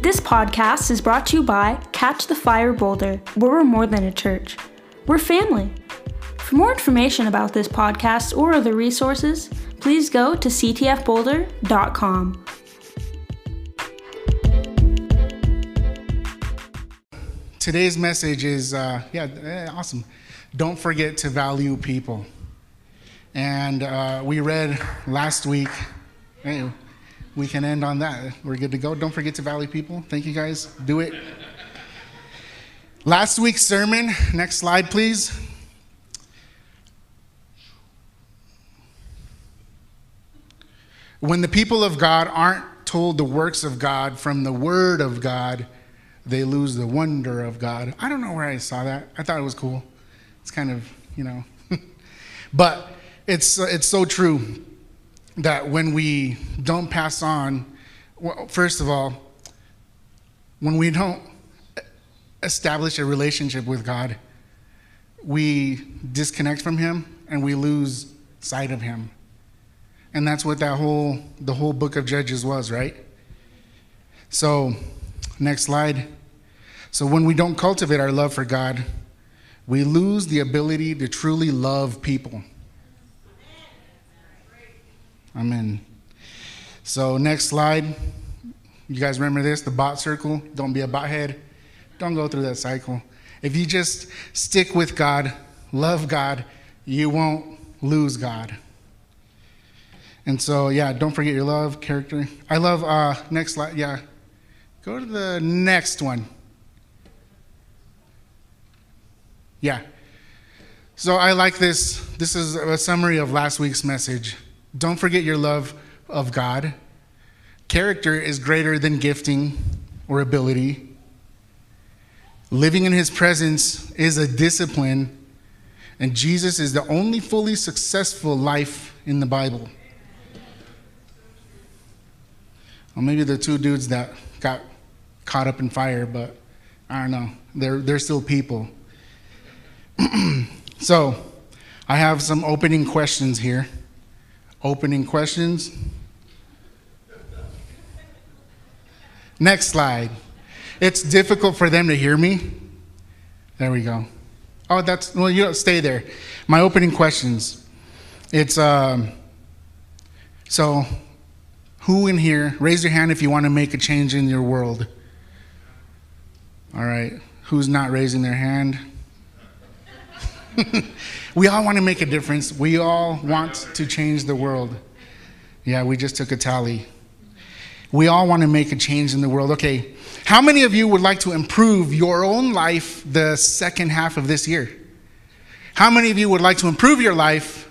This podcast is brought to you by Catch the Fire Boulder, where we're more than a church. We're family. For more information about this podcast or other resources, please go to ctfboulder.com. Today's message is, uh, yeah, eh, awesome. Don't forget to value people. And uh, we read last week, hey, we can end on that. We're good to go. Don't forget to value people. Thank you guys. Do it. Last week's sermon, next slide, please. When the people of God aren't told the works of God from the Word of God, they lose the wonder of God. I don't know where I saw that. I thought it was cool. It's kind of, you know. but it's, it's so true that when we don't pass on, well, first of all, when we don't establish a relationship with God, we disconnect from Him and we lose sight of Him. And that's what that whole the whole book of Judges was, right? So, next slide. So when we don't cultivate our love for God, we lose the ability to truly love people. Amen. So next slide. You guys remember this? The bot circle. Don't be a bot head. Don't go through that cycle. If you just stick with God, love God, you won't lose God. And so, yeah, don't forget your love, character. I love, uh, next slide, yeah. Go to the next one. Yeah. So I like this. This is a summary of last week's message. Don't forget your love of God. Character is greater than gifting or ability. Living in his presence is a discipline, and Jesus is the only fully successful life in the Bible. Well, maybe the two dudes that got caught up in fire, but I don't know. They're, they're still people. so, I have some opening questions here. Opening questions. Next slide. It's difficult for them to hear me. There we go. Oh, that's, well, you don't stay there. My opening questions. It's, um, so, who in here, raise your hand if you want to make a change in your world. All right. Who's not raising their hand? we all want to make a difference. We all want to change the world. Yeah, we just took a tally. We all want to make a change in the world. Okay, how many of you would like to improve your own life the second half of this year? How many of you would like to improve your life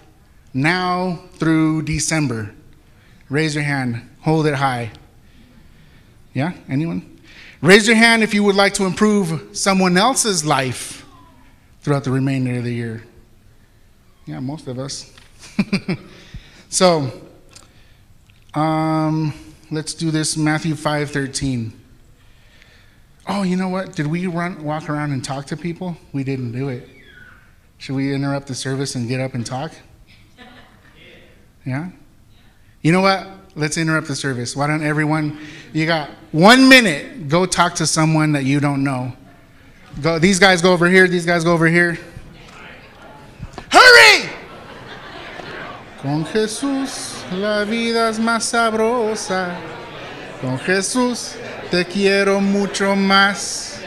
now through December? Raise your hand, hold it high. Yeah, anyone? Raise your hand if you would like to improve someone else's life throughout the remainder of the year. Yeah, most of us. so, um, let's do this Matthew 5:13. Oh, you know what? Did we run walk around and talk to people? We didn't do it. Should we interrupt the service and get up and talk? Yeah? You know what? Let's interrupt the service. Why don't everyone, you got one minute, go talk to someone that you don't know. Go, these guys go over here, these guys go over here. Con Jesús la vida es más sabrosa. Con Jesús te quiero mucho más.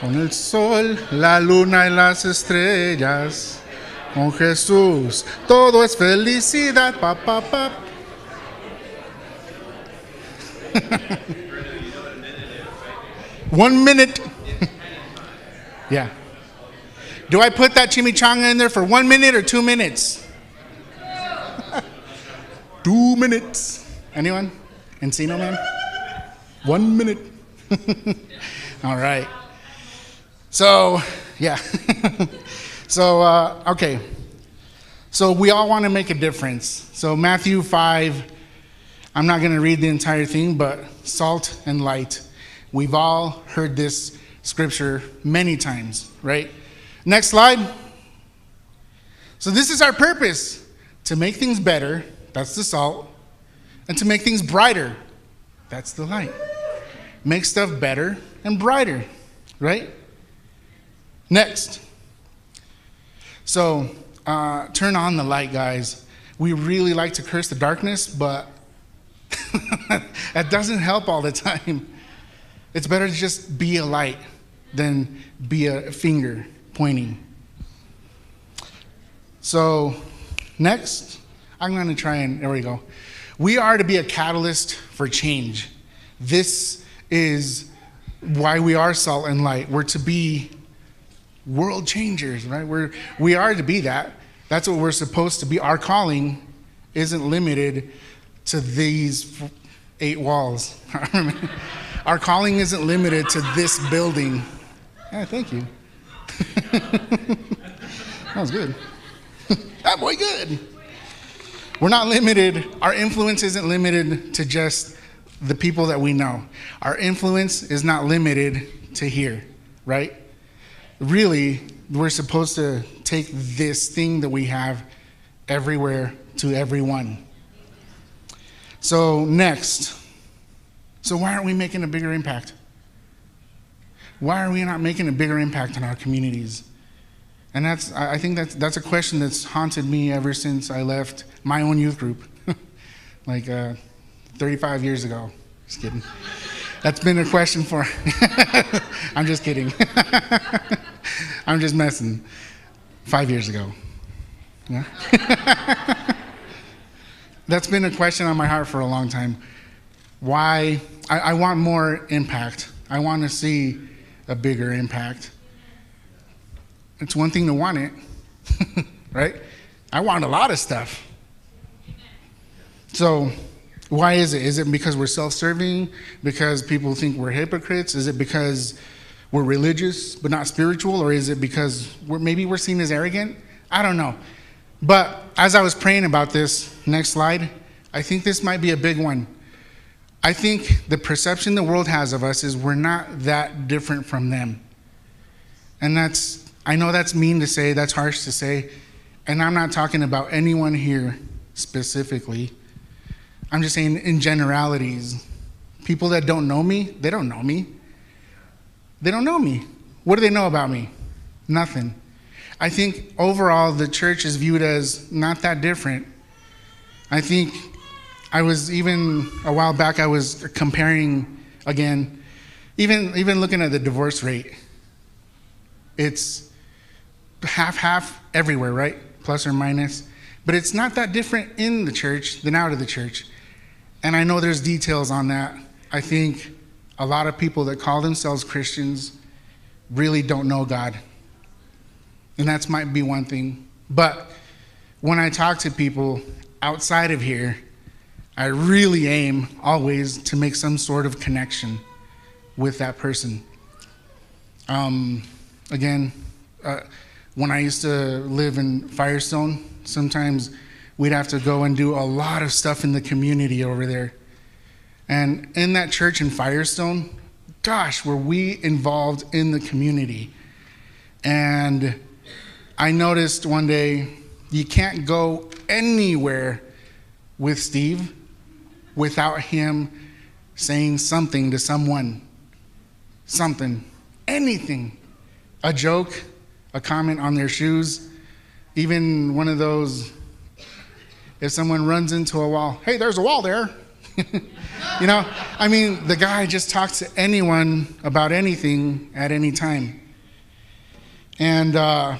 Con el sol, la luna y las estrellas. Con Jesús todo es felicidad. Pa, pa, pa. One minute. yeah. Do I put that chimichanga in there for one minute or two minutes? Two minutes. Anyone? Encino man? One minute. All right. So, yeah. so, uh, okay. So, we all want to make a difference. So, Matthew 5, I'm not going to read the entire thing, but salt and light. We've all heard this scripture many times, right? Next slide. So, this is our purpose to make things better, that's the salt, and to make things brighter, that's the light. make stuff better and brighter, right? Next. So, uh, turn on the light, guys. We really like to curse the darkness, but that doesn't help all the time. It's better to just be a light than be a finger pointing. So, next, I'm going to try and, there we go. We are to be a catalyst for change. This is why we are salt and light. We're to be world changers, right? We're, we are to be that. That's what we're supposed to be. Our calling isn't limited to these eight walls. Our calling isn't limited to this building. Yeah, thank you. that was good. that boy, good. We're not limited, our influence isn't limited to just the people that we know. Our influence is not limited to here, right? Really, we're supposed to take this thing that we have everywhere to everyone. So, next. So, why aren't we making a bigger impact? Why are we not making a bigger impact in our communities? And that's, I think that's, that's a question that's haunted me ever since I left my own youth group, like uh, 35 years ago. Just kidding. That's been a question for. I'm just kidding. I'm just messing. Five years ago. Yeah? that's been a question on my heart for a long time. Why? I, I want more impact. I want to see a bigger impact. It's one thing to want it, right? I want a lot of stuff. So, why is it? Is it because we're self serving? Because people think we're hypocrites? Is it because we're religious but not spiritual? Or is it because we're, maybe we're seen as arrogant? I don't know. But as I was praying about this, next slide, I think this might be a big one. I think the perception the world has of us is we're not that different from them. And that's I know that's mean to say, that's harsh to say, and I'm not talking about anyone here specifically. I'm just saying in generalities. People that don't know me, they don't know me. They don't know me. What do they know about me? Nothing. I think overall the church is viewed as not that different. I think I was even a while back I was comparing again even even looking at the divorce rate. It's half half everywhere, right? Plus or minus. But it's not that different in the church than out of the church. And I know there's details on that. I think a lot of people that call themselves Christians really don't know God. And that might be one thing. But when I talk to people outside of here, I really aim always to make some sort of connection with that person. Um, again, uh, when I used to live in Firestone, sometimes we'd have to go and do a lot of stuff in the community over there. And in that church in Firestone, gosh, were we involved in the community. And I noticed one day you can't go anywhere with Steve without him saying something to someone. Something. Anything. A joke, a comment on their shoes, even one of those, if someone runs into a wall, hey, there's a wall there. you know, I mean, the guy just talks to anyone about anything at any time. And uh,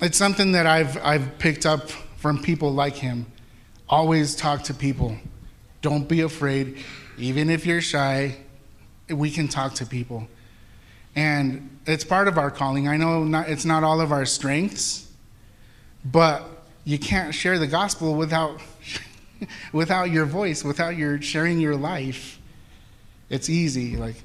it's something that I've, I've picked up from people like him. Always talk to people. Don't be afraid. Even if you're shy, we can talk to people. And it's part of our calling. I know not, it's not all of our strengths, but you can't share the gospel without, without your voice, without your sharing your life. It's easy. Like,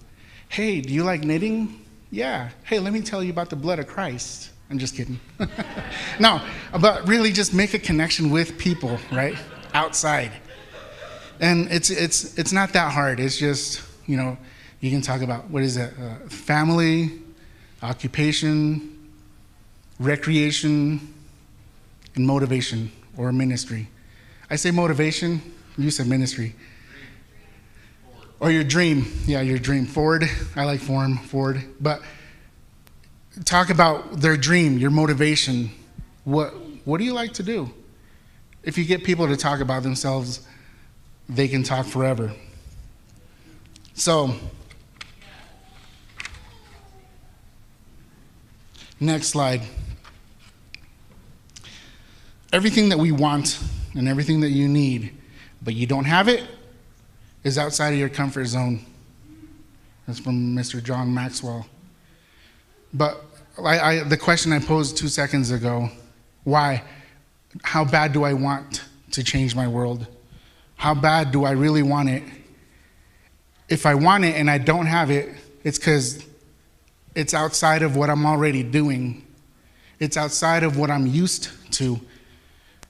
hey, do you like knitting? Yeah. Hey, let me tell you about the blood of Christ. I'm just kidding. no, but really just make a connection with people, right? Outside. And it's, it's, it's not that hard. It's just, you know, you can talk about what is it? Uh, family, occupation, recreation, and motivation or ministry. I say motivation, you said ministry. or your dream. Yeah, your dream. Ford. I like form, Ford. But talk about their dream, your motivation. What what do you like to do? If you get people to talk about themselves, they can talk forever. So, next slide. Everything that we want and everything that you need, but you don't have it, is outside of your comfort zone. That's from Mr. John Maxwell. But I, I, the question I posed two seconds ago why? How bad do I want to change my world? How bad do I really want it? If I want it and I don't have it, it's because it's outside of what I'm already doing. It's outside of what I'm used to.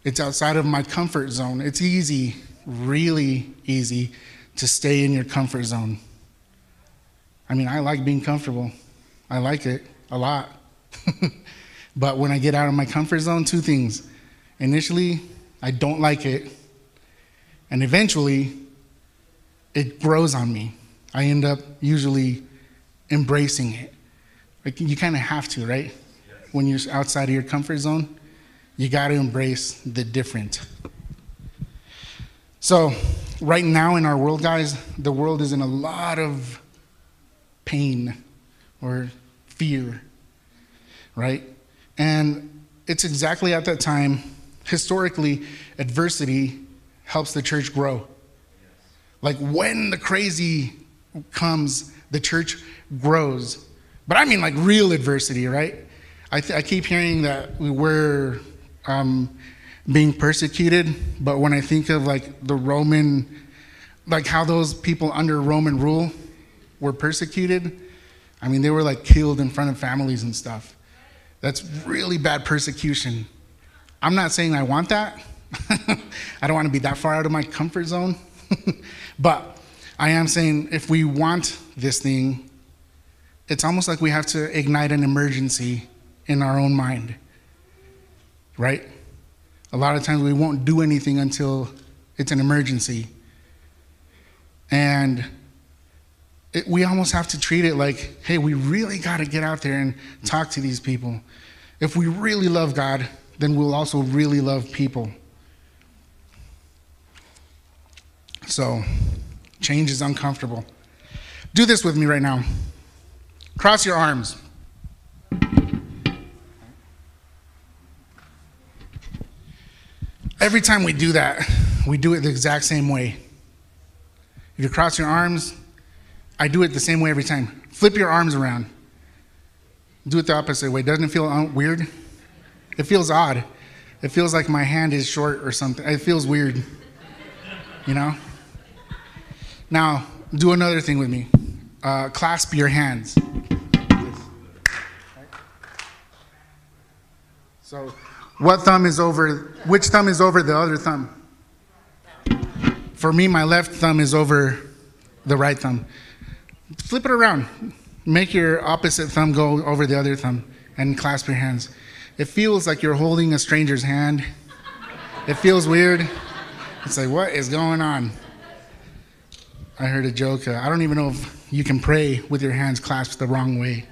It's outside of my comfort zone. It's easy, really easy, to stay in your comfort zone. I mean, I like being comfortable, I like it a lot. but when I get out of my comfort zone, two things. Initially, I don't like it. And eventually, it grows on me. I end up usually embracing it. Like you kind of have to, right? When you're outside of your comfort zone, you got to embrace the different. So, right now in our world, guys, the world is in a lot of pain or fear, right? And it's exactly at that time, historically, adversity helps the church grow. Like when the crazy comes, the church grows. But I mean, like real adversity, right? I, th- I keep hearing that we were um, being persecuted, but when I think of like the Roman, like how those people under Roman rule were persecuted, I mean, they were like killed in front of families and stuff. That's really bad persecution. I'm not saying I want that. I don't want to be that far out of my comfort zone. but I am saying if we want this thing, it's almost like we have to ignite an emergency in our own mind. Right? A lot of times we won't do anything until it's an emergency. And it, we almost have to treat it like, hey, we really got to get out there and talk to these people. If we really love God, then we'll also really love people. So, change is uncomfortable. Do this with me right now. Cross your arms. Every time we do that, we do it the exact same way. If you cross your arms, I do it the same way every time. Flip your arms around. Do it the opposite way. Doesn't it feel weird? It feels odd. It feels like my hand is short or something. It feels weird. You know? Now, do another thing with me. Uh, clasp your hands. So, what thumb is over, which thumb is over the other thumb? For me, my left thumb is over the right thumb. Flip it around. Make your opposite thumb go over the other thumb and clasp your hands. It feels like you're holding a stranger's hand. It feels weird. It's like, what is going on? I heard a joke. Uh, I don't even know if you can pray with your hands clasped the wrong way.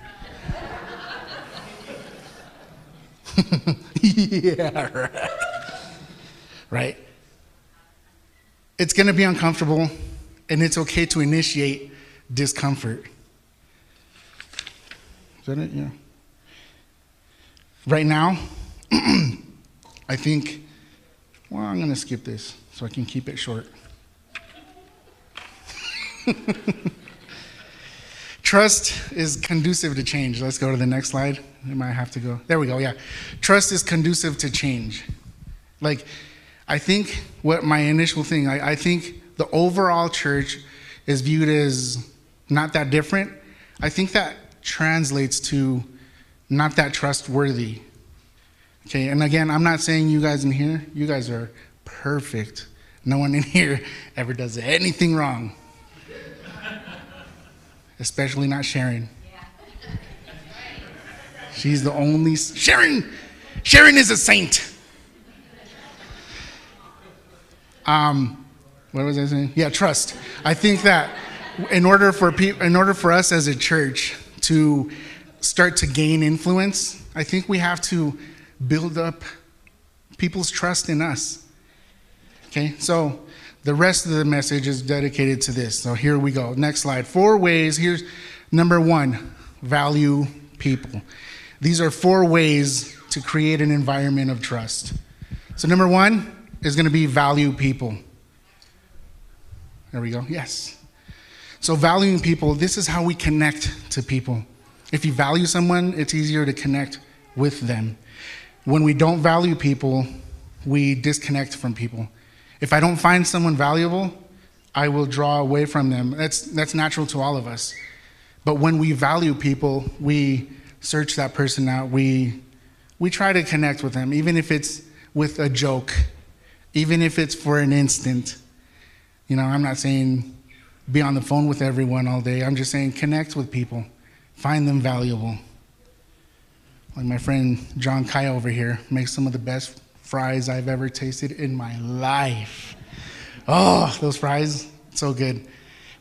yeah, right. Right? It's going to be uncomfortable, and it's okay to initiate discomfort. Is that it? Yeah. Right now, I think, well, I'm going to skip this so I can keep it short. Trust is conducive to change. Let's go to the next slide. I might have to go. There we go. Yeah. Trust is conducive to change. Like, I think what my initial thing, I, I think the overall church is viewed as not that different. I think that translates to not that trustworthy. Okay, and again, I'm not saying you guys in here, you guys are perfect. No one in here ever does anything wrong especially not Sharon. She's the only Sharon. Sharon is a saint. Um, what was I saying? Yeah, trust. I think that in order for pe- in order for us as a church to start to gain influence, I think we have to build up people's trust in us. Okay, so the rest of the message is dedicated to this. So here we go. Next slide. Four ways. Here's number one value people. These are four ways to create an environment of trust. So, number one is going to be value people. There we go. Yes. So, valuing people, this is how we connect to people. If you value someone, it's easier to connect with them. When we don't value people, we disconnect from people. If I don't find someone valuable, I will draw away from them. That's, that's natural to all of us. But when we value people, we search that person out. We, we try to connect with them, even if it's with a joke, even if it's for an instant. You know, I'm not saying be on the phone with everyone all day. I'm just saying connect with people, find them valuable. Like my friend John Kai over here makes some of the best fries I've ever tasted in my life. Oh, those fries, so good.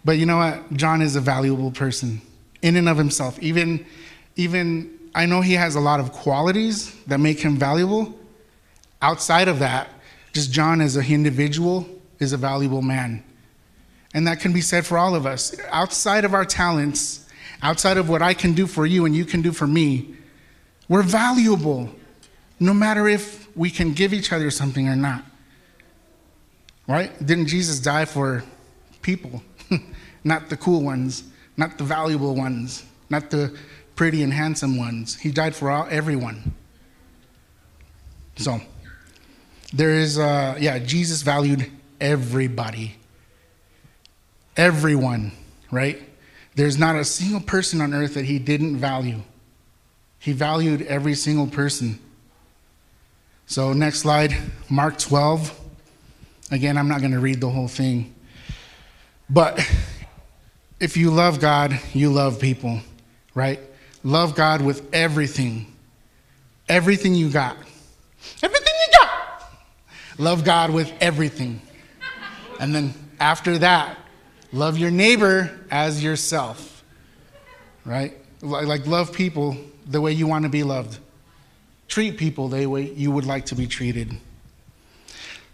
But you know what? John is a valuable person in and of himself. Even, even I know he has a lot of qualities that make him valuable. Outside of that, just John as an individual is a valuable man. And that can be said for all of us. Outside of our talents, outside of what I can do for you and you can do for me, we're valuable, no matter if we can give each other something or not. Right? Didn't Jesus die for people? not the cool ones, not the valuable ones, not the pretty and handsome ones. He died for all, everyone. So, there is, uh, yeah, Jesus valued everybody. Everyone, right? There's not a single person on earth that he didn't value. He valued every single person. So, next slide, Mark 12. Again, I'm not going to read the whole thing. But if you love God, you love people, right? Love God with everything. Everything you got. Everything you got. Love God with everything. And then after that, love your neighbor as yourself, right? Like, love people the way you want to be loved. Treat people the way you would like to be treated.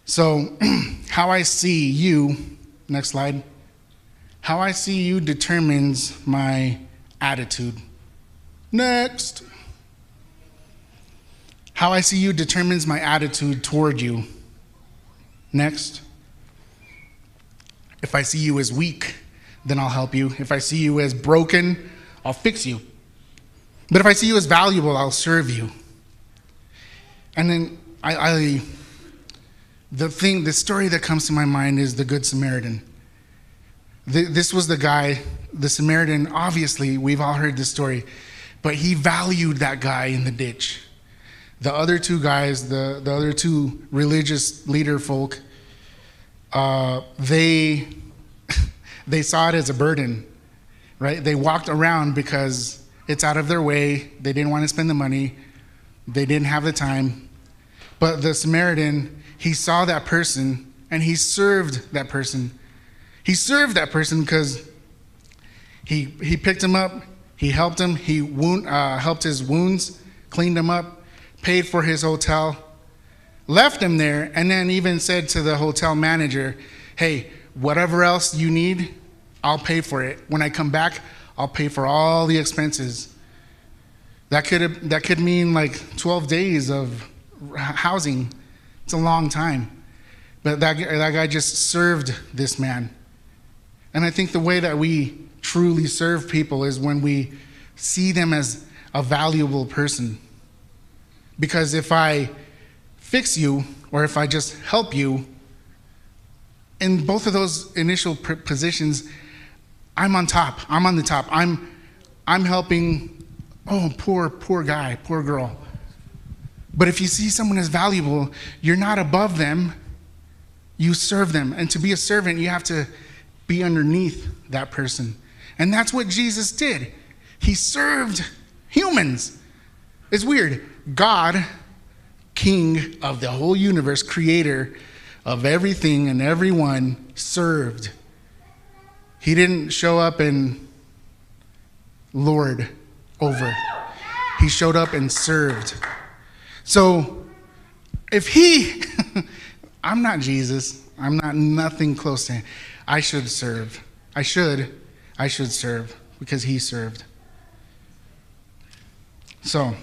So, how I see you, next slide, how I see you determines my attitude. Next. How I see you determines my attitude toward you. Next. If I see you as weak, then I'll help you. If I see you as broken, I'll fix you. But if I see you as valuable, I'll serve you. And then I, I the thing, the story that comes to my mind is the Good Samaritan. The, this was the guy, the Samaritan, obviously, we've all heard this story, but he valued that guy in the ditch. The other two guys, the, the other two religious leader folk, uh, they, they saw it as a burden, right? They walked around because it's out of their way. They didn't want to spend the money. They didn't have the time. But the Samaritan, he saw that person and he served that person. He served that person because he, he picked him up, he helped him, he wound, uh, helped his wounds, cleaned him up, paid for his hotel, left him there, and then even said to the hotel manager, Hey, whatever else you need, I'll pay for it. When I come back, I'll pay for all the expenses. That could, that could mean like 12 days of housing. It's a long time. But that, that guy just served this man. And I think the way that we truly serve people is when we see them as a valuable person. Because if I fix you or if I just help you, in both of those initial positions, I'm on top. I'm on the top. I'm, I'm helping, oh, poor, poor guy, poor girl. But if you see someone as valuable, you're not above them, you serve them. And to be a servant, you have to be underneath that person. And that's what Jesus did. He served humans. It's weird. God, King of the whole universe, creator of everything and everyone, served. He didn't show up and lord over. He showed up and served. So if he, I'm not Jesus, I'm not nothing close to him. I should serve. I should, I should serve because he served. So,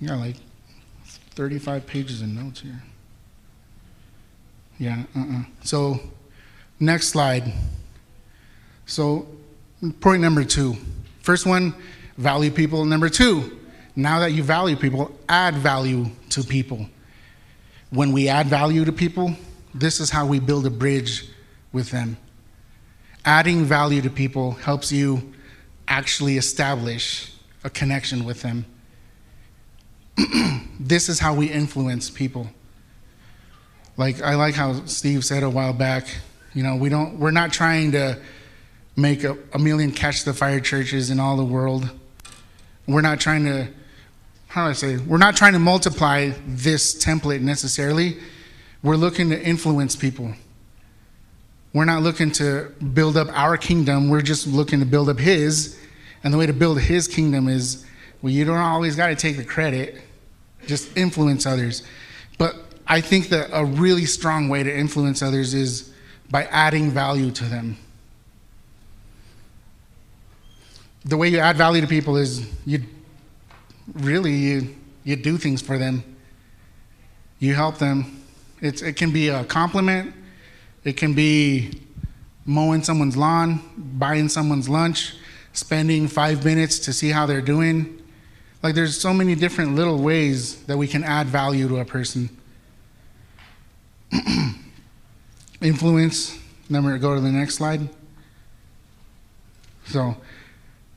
you got like 35 pages of notes here. Yeah, uh uh So, next slide. So, point number two. First one, value people. Number two, now that you value people, add value to people. When we add value to people, this is how we build a bridge with them. Adding value to people helps you actually establish a connection with them. this is how we influence people. Like I like how Steve said a while back, you know, we don't we're not trying to make a, a million catch the fire churches in all the world. We're not trying to how do I say, we're not trying to multiply this template necessarily. We're looking to influence people. We're not looking to build up our kingdom, we're just looking to build up His. And the way to build His kingdom is well, you don't always got to take the credit, just influence others. But I think that a really strong way to influence others is by adding value to them. The way you add value to people is you really you, you do things for them. You help them. It's, it can be a compliment. It can be mowing someone's lawn, buying someone's lunch, spending five minutes to see how they're doing. Like there's so many different little ways that we can add value to a person. Influence. Then Number go to the next slide. So,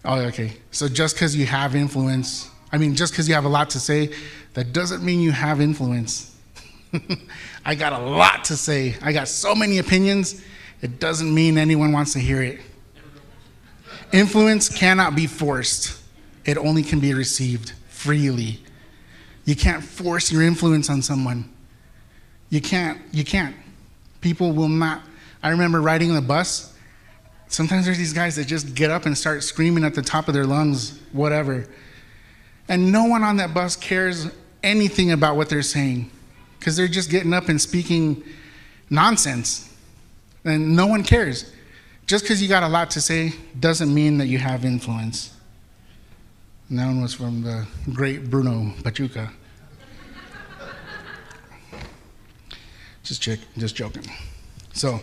oh, okay. So just because you have influence I mean, just because you have a lot to say, that doesn't mean you have influence. I got a lot to say. I got so many opinions, it doesn't mean anyone wants to hear it. Influence cannot be forced, it only can be received freely. You can't force your influence on someone. You can't. You can't. People will not. I remember riding the bus. Sometimes there's these guys that just get up and start screaming at the top of their lungs, whatever. And no one on that bus cares anything about what they're saying because they're just getting up and speaking nonsense. And no one cares. Just because you got a lot to say doesn't mean that you have influence. And that one was from the great Bruno Pachuca. just, check, just joking. So,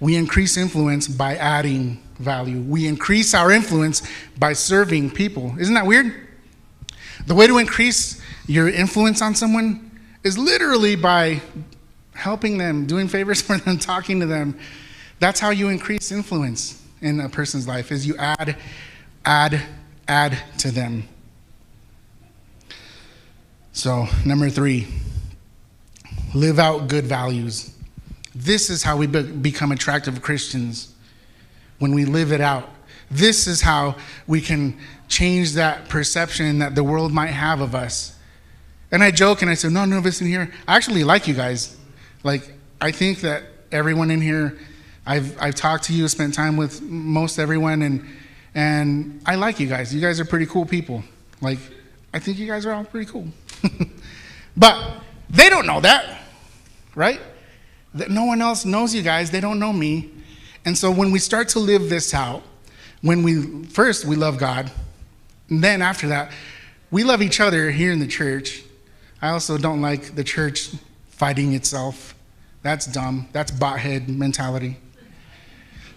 we increase influence by adding value. We increase our influence by serving people. Isn't that weird? The way to increase your influence on someone is literally by helping them, doing favors for them, talking to them. That's how you increase influence in a person's life is you add add add to them. So, number 3, live out good values. This is how we be- become attractive Christians when we live it out. This is how we can change that perception that the world might have of us. And I joke and I said, no, us in here. I actually like you guys. Like, I think that everyone in here, I've, I've talked to you, spent time with most everyone, and, and I like you guys. You guys are pretty cool people. Like, I think you guys are all pretty cool. but they don't know that, right? That no one else knows you guys. They don't know me. And so when we start to live this out, when we first we love God, and then after that, we love each other here in the church. I also don't like the church fighting itself. That's dumb. That's bothead mentality.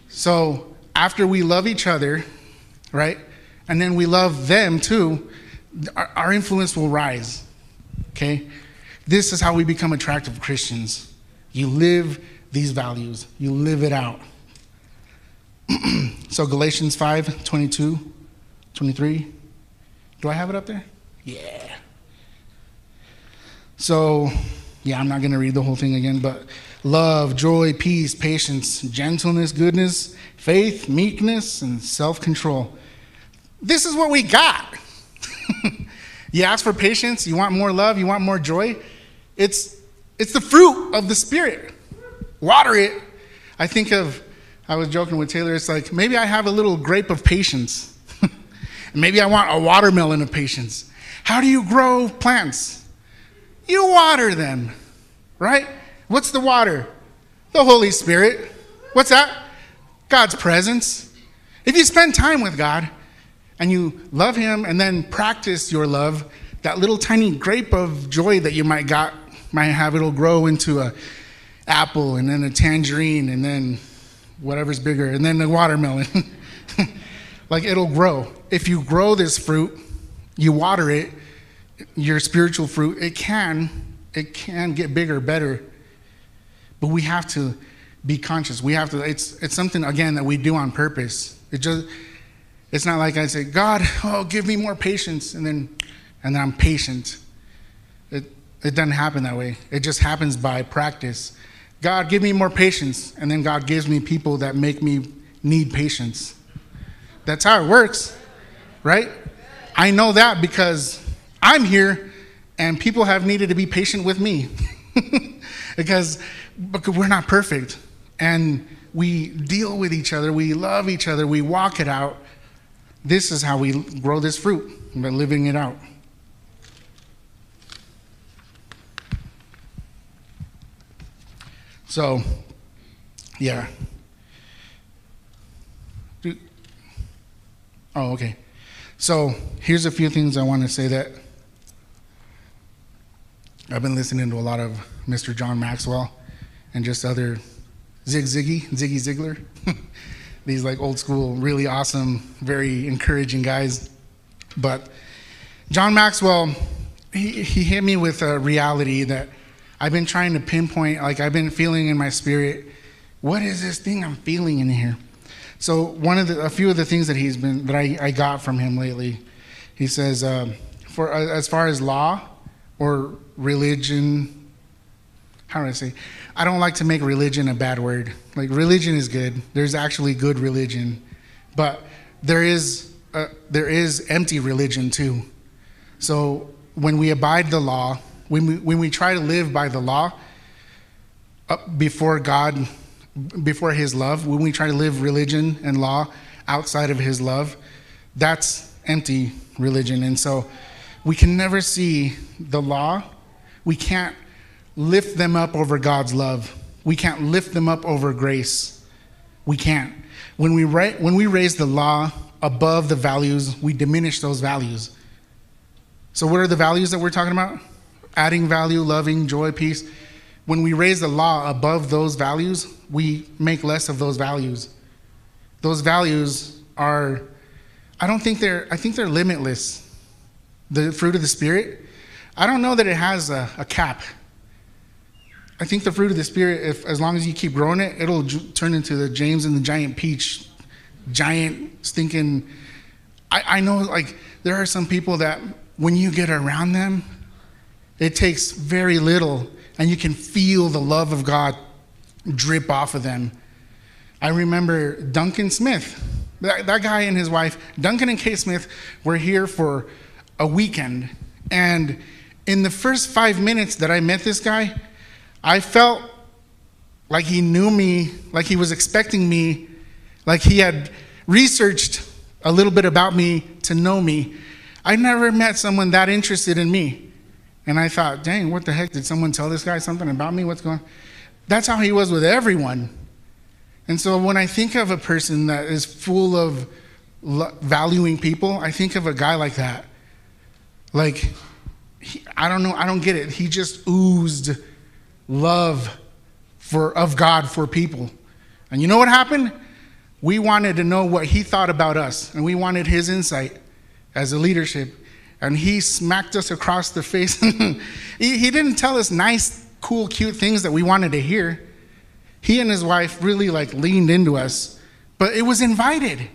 So after we love each other, right, and then we love them too, our, our influence will rise. Okay? This is how we become attractive Christians. You live these values, you live it out. so Galatians 5 22, 23. Do I have it up there? Yeah. So, yeah, I'm not going to read the whole thing again, but love, joy, peace, patience, gentleness, goodness, faith, meekness, and self control. This is what we got. you ask for patience, you want more love, you want more joy. It's, it's the fruit of the Spirit. Water it. I think of I was joking with Taylor. It's like maybe I have a little grape of patience. maybe I want a watermelon of patience. How do you grow plants? You water them, right? What's the water? The Holy Spirit. What's that? God's presence. If you spend time with God and you love Him and then practice your love, that little tiny grape of joy that you might got might have it'll grow into a apple and then a tangerine and then whatever's bigger and then the watermelon. like it'll grow. If you grow this fruit, you water it, your spiritual fruit, it can it can get bigger, better. But we have to be conscious. We have to it's it's something again that we do on purpose. It just it's not like I say, God, oh, give me more patience, and then and then I'm patient. It doesn't happen that way. It just happens by practice. God, give me more patience, and then God gives me people that make me need patience. That's how it works, right? I know that because I'm here and people have needed to be patient with me because, because we're not perfect and we deal with each other, we love each other, we walk it out. This is how we grow this fruit by living it out. So, yeah. Oh, okay. So, here's a few things I want to say that I've been listening to a lot of Mr. John Maxwell and just other Zig Ziggy, Ziggy Ziglar. These like old school, really awesome, very encouraging guys. But John Maxwell, he, he hit me with a reality that I've been trying to pinpoint, like I've been feeling in my spirit, what is this thing I'm feeling in here? So one of the, a few of the things that he's been, that I, I got from him lately, he says, um, for uh, as far as law or religion, how do I say? I don't like to make religion a bad word. Like religion is good. There's actually good religion, but there is uh, there is empty religion too. So when we abide the law, when we, when we try to live by the law uh, before God, before His love, when we try to live religion and law outside of His love, that's empty religion. And so we can never see the law. We can't lift them up over God's love. We can't lift them up over grace. We can't. When we, ra- when we raise the law above the values, we diminish those values. So, what are the values that we're talking about? Adding value, loving, joy, peace. When we raise the law above those values, we make less of those values. Those values are, I don't think they're, I think they're limitless. The fruit of the Spirit, I don't know that it has a, a cap. I think the fruit of the Spirit, if as long as you keep growing it, it'll j- turn into the James and the giant peach, giant stinking. I, I know, like, there are some people that when you get around them, it takes very little, and you can feel the love of God drip off of them. I remember Duncan Smith, that, that guy and his wife, Duncan and Kay Smith, were here for a weekend. And in the first five minutes that I met this guy, I felt like he knew me, like he was expecting me, like he had researched a little bit about me to know me. I never met someone that interested in me. And I thought, dang, what the heck? Did someone tell this guy something about me? What's going on? That's how he was with everyone. And so when I think of a person that is full of lo- valuing people, I think of a guy like that. Like, he, I don't know, I don't get it. He just oozed love for, of God for people. And you know what happened? We wanted to know what he thought about us, and we wanted his insight as a leadership and he smacked us across the face. he, he didn't tell us nice, cool, cute things that we wanted to hear. He and his wife really like leaned into us, but it was invited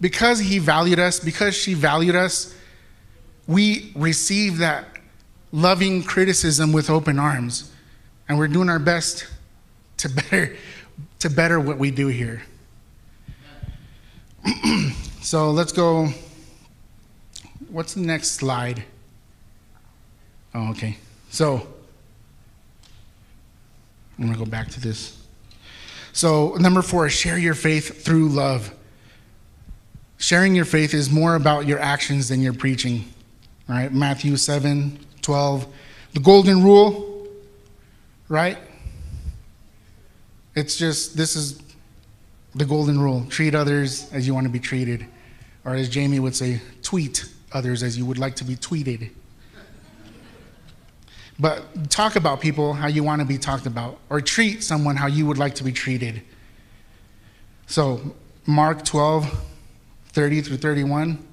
because he valued us, because she valued us. We received that loving criticism with open arms, and we're doing our best to better to better what we do here. so let's go what's the next slide? Oh, okay. So, I'm going to go back to this. So, number four, share your faith through love. Sharing your faith is more about your actions than your preaching. All right, Matthew 7 12. The golden rule, right? It's just, this is the golden rule treat others as you want to be treated. Or as Jamie would say, tweet others as you would like to be tweeted. But talk about people how you want to be talked about, or treat someone how you would like to be treated. So, Mark 12, 30 through 31.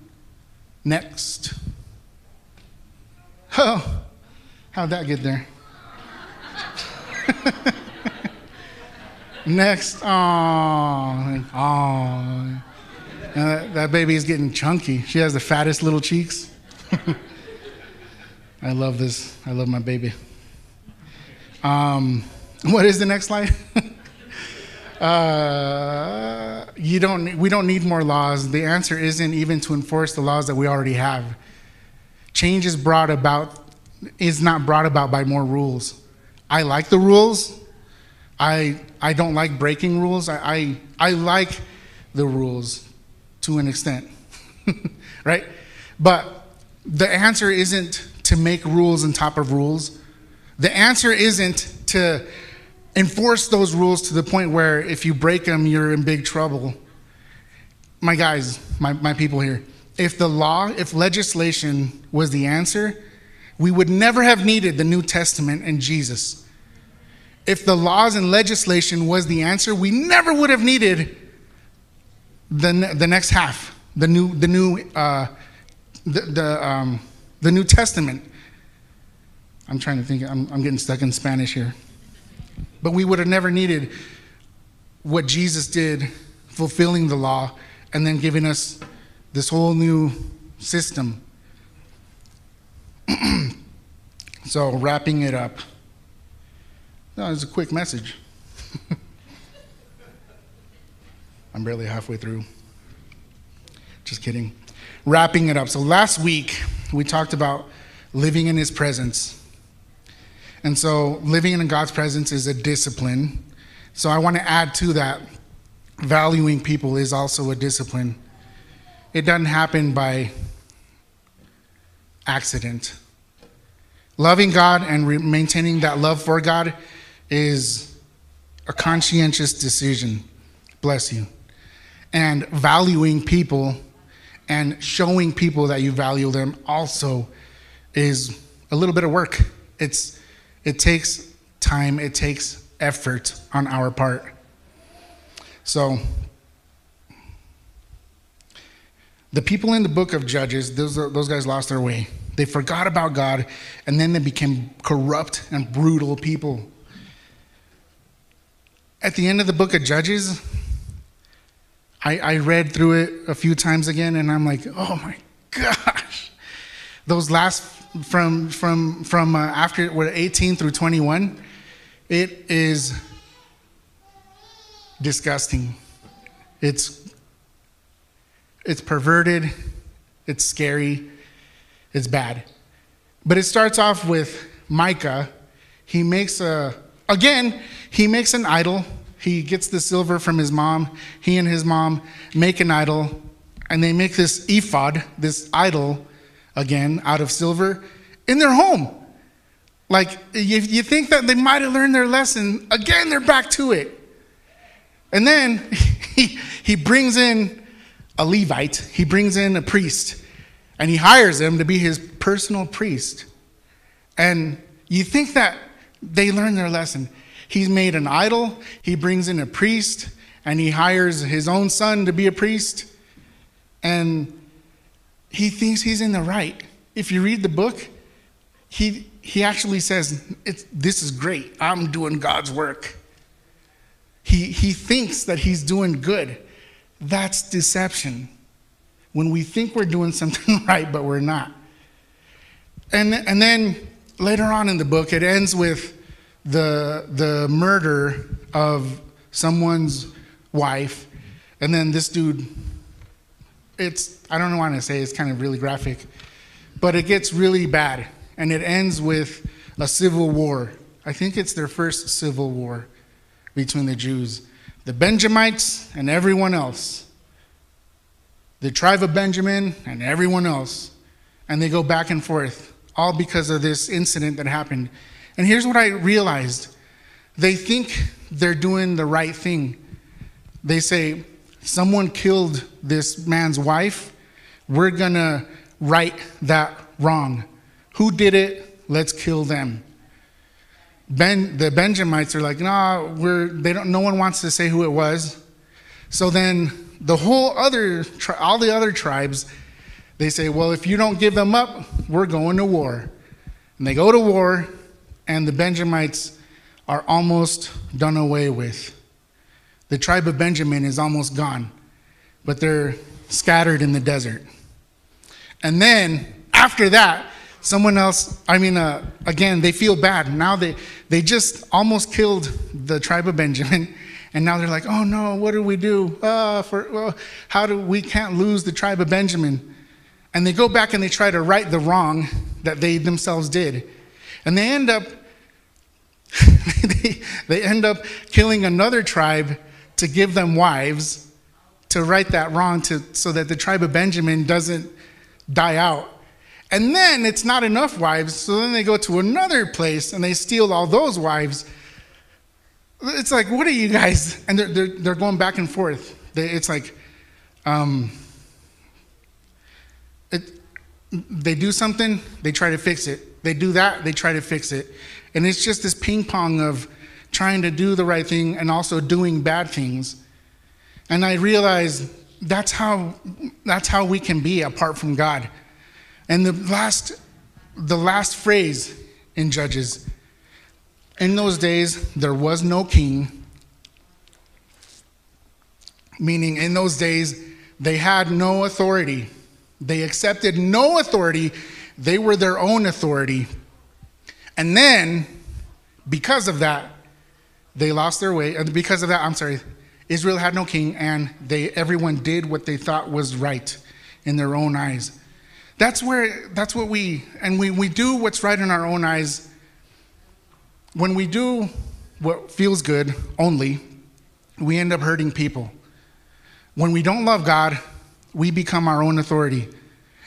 Next. Oh, how'd that get there? Next. Oh, oh. That, that baby is getting chunky. She has the fattest little cheeks. I love this. I love my baby. Um, what is the next slide? uh, you don't. We don't need more laws. The answer isn't even to enforce the laws that we already have. Change is brought about. Is not brought about by more rules. I like the rules. I I don't like breaking rules. I I, I like the rules to an extent, right? But the answer isn't to make rules on top of rules. The answer isn't to enforce those rules to the point where if you break them, you're in big trouble. My guys, my, my people here, if the law, if legislation was the answer, we would never have needed the New Testament and Jesus. If the laws and legislation was the answer, we never would have needed the, the next half, the new, the new, uh, the, the um, the New Testament. I'm trying to think, I'm, I'm getting stuck in Spanish here. But we would have never needed what Jesus did, fulfilling the law, and then giving us this whole new system. so, wrapping it up. That was a quick message. I'm barely halfway through. Just kidding. Wrapping it up. So, last week, we talked about living in His presence. And so, living in God's presence is a discipline. So, I want to add to that valuing people is also a discipline. It doesn't happen by accident. Loving God and re- maintaining that love for God is a conscientious decision. Bless you. And valuing people and showing people that you value them also is a little bit of work. It's it takes time, it takes effort on our part. So the people in the book of Judges, those, those guys lost their way. They forgot about God, and then they became corrupt and brutal people. At the end of the book of Judges, I, I read through it a few times again, and I'm like, oh my gosh. Those last from from from uh, after what 18 through 21, it is disgusting. It's it's perverted, it's scary, it's bad. But it starts off with Micah. He makes a again, he makes an idol he gets the silver from his mom. He and his mom make an idol, and they make this ephod, this idol, again, out of silver, in their home. Like, you, you think that they might have learned their lesson. Again, they're back to it. And then he, he brings in a Levite, he brings in a priest, and he hires him to be his personal priest. And you think that they learned their lesson. He's made an idol, he brings in a priest, and he hires his own son to be a priest. And he thinks he's in the right. If you read the book, he, he actually says, This is great. I'm doing God's work. He, he thinks that he's doing good. That's deception. When we think we're doing something right, but we're not. And, and then later on in the book, it ends with the, the murder of someone's wife, and then this dude, it's, I don't know want to say, it's kind of really graphic, but it gets really bad, and it ends with a civil war. I think it's their first civil war between the Jews. the Benjamites and everyone else, the tribe of Benjamin and everyone else. And they go back and forth, all because of this incident that happened. And here's what I realized they think they're doing the right thing. They say, Someone killed this man's wife. We're going to right that wrong. Who did it? Let's kill them. Ben, the Benjamites are like, nah, we're, they don't, no one wants to say who it was. So then the whole other, all the other tribes, they say, well, if you don't give them up, we're going to war. And they go to war, and the Benjamites are almost done away with. The tribe of Benjamin is almost gone, but they're scattered in the desert. And then after that, someone else, I mean, uh, again, they feel bad. Now they, they just almost killed the tribe of Benjamin. And now they're like, oh no, what do we do? Uh, for, well, how do we can't lose the tribe of Benjamin? And they go back and they try to right the wrong that they themselves did. And they end up, they, they end up killing another tribe to give them wives to right that wrong to, so that the tribe of Benjamin doesn't die out. And then it's not enough wives, so then they go to another place and they steal all those wives. It's like, what are you guys? And they're, they're, they're going back and forth. They, it's like, um, it, they do something, they try to fix it. They do that, they try to fix it. And it's just this ping pong of trying to do the right thing and also doing bad things. And I realized that's how, that's how we can be apart from God. And the last, the last phrase in Judges in those days, there was no king, meaning in those days, they had no authority. They accepted no authority, they were their own authority. And then, because of that, they lost their way. And because of that, I'm sorry, Israel had no king, and they everyone did what they thought was right in their own eyes. That's where that's what we and we, we do what's right in our own eyes. When we do what feels good only, we end up hurting people. When we don't love God, we become our own authority.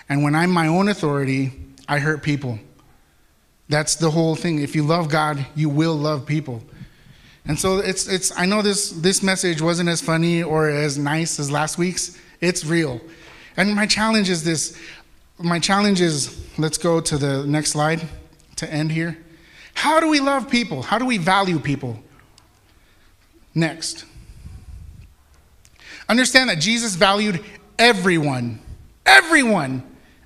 And when I'm my own authority, I hurt people. That's the whole thing. If you love God, you will love people. And so it's, it's I know this, this message wasn't as funny or as nice as last week's. It's real. And my challenge is this. My challenge is let's go to the next slide to end here. How do we love people? How do we value people? Next. Understand that Jesus valued everyone. Everyone.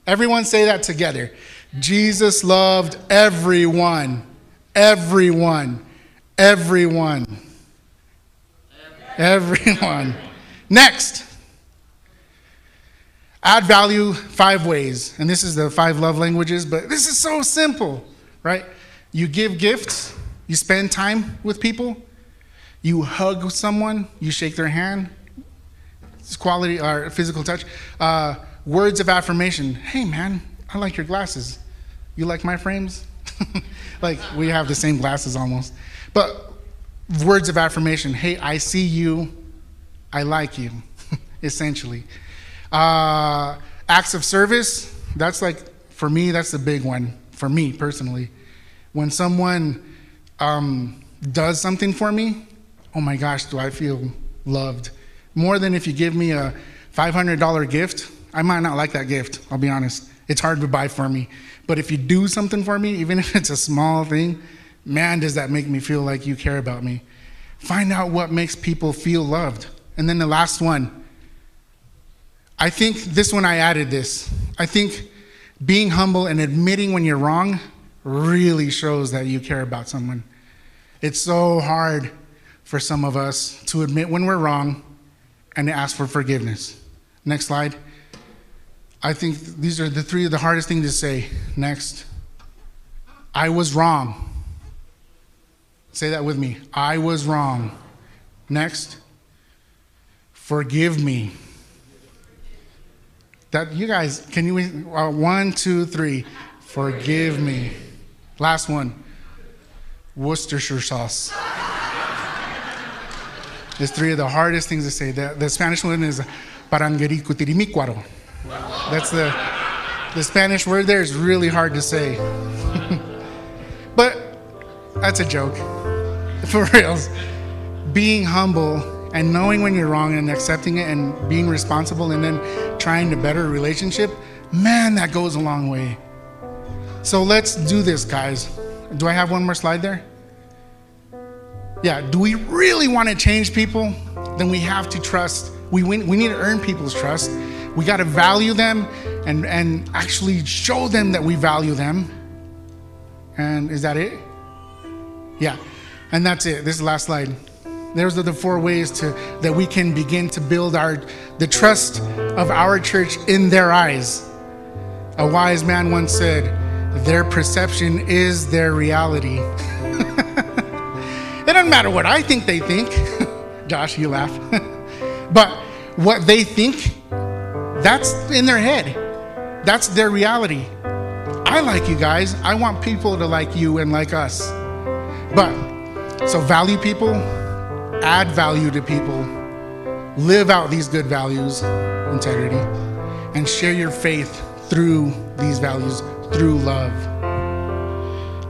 Everyone say that together. Jesus loved everyone. Everyone. Everyone. Everyone. Next. Add value five ways. And this is the five love languages, but this is so simple, right? You give gifts, you spend time with people, you hug someone, you shake their hand. It's quality or physical touch. Uh, words of affirmation. Hey, man, I like your glasses. You like my frames? like, we have the same glasses almost. But words of affirmation hey, I see you, I like you, essentially. Uh, acts of service, that's like, for me, that's the big one, for me personally. When someone um, does something for me, oh my gosh, do I feel loved. More than if you give me a $500 gift, I might not like that gift, I'll be honest. It's hard to buy for me. But if you do something for me, even if it's a small thing, man, does that make me feel like you care about me. Find out what makes people feel loved. And then the last one. I think this one I added this. I think being humble and admitting when you're wrong really shows that you care about someone. It's so hard for some of us to admit when we're wrong and to ask for forgiveness. Next slide. I think these are the three of the hardest things to say. Next. I was wrong. Say that with me. I was wrong. Next. Forgive me. That you guys, can you uh, one, two, three. Forgive me. Last one. Worcestershire sauce. There's three of the hardest things to say. The, the Spanish one is parangaricutirimícuaro. That's the, the Spanish word there is really hard to say. but that's a joke. For reals. Being humble and knowing when you're wrong and accepting it and being responsible and then trying to better a relationship, man, that goes a long way. So let's do this, guys. Do I have one more slide there? Yeah, do we really want to change people? Then we have to trust. We, we need to earn people's trust. We got to value them and, and actually show them that we value them. And is that it? Yeah, and that's it. This is the last slide. There's are the four ways to that we can begin to build our the trust of our church in their eyes. A wise man once said, "Their perception is their reality." it doesn't matter what I think they think. Josh, you laugh. but what they think, that's in their head. That's their reality. I like you guys. I want people to like you and like us. But so value people, add value to people, live out these good values, integrity, and share your faith through these values, through love.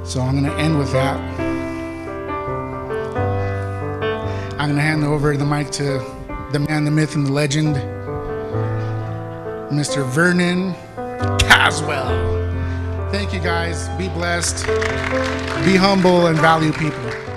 So I'm going to end with that. I'm going to hand over the mic to the man, the myth, and the legend, Mr. Vernon Caswell. Thank you guys. Be blessed, be humble, and value people.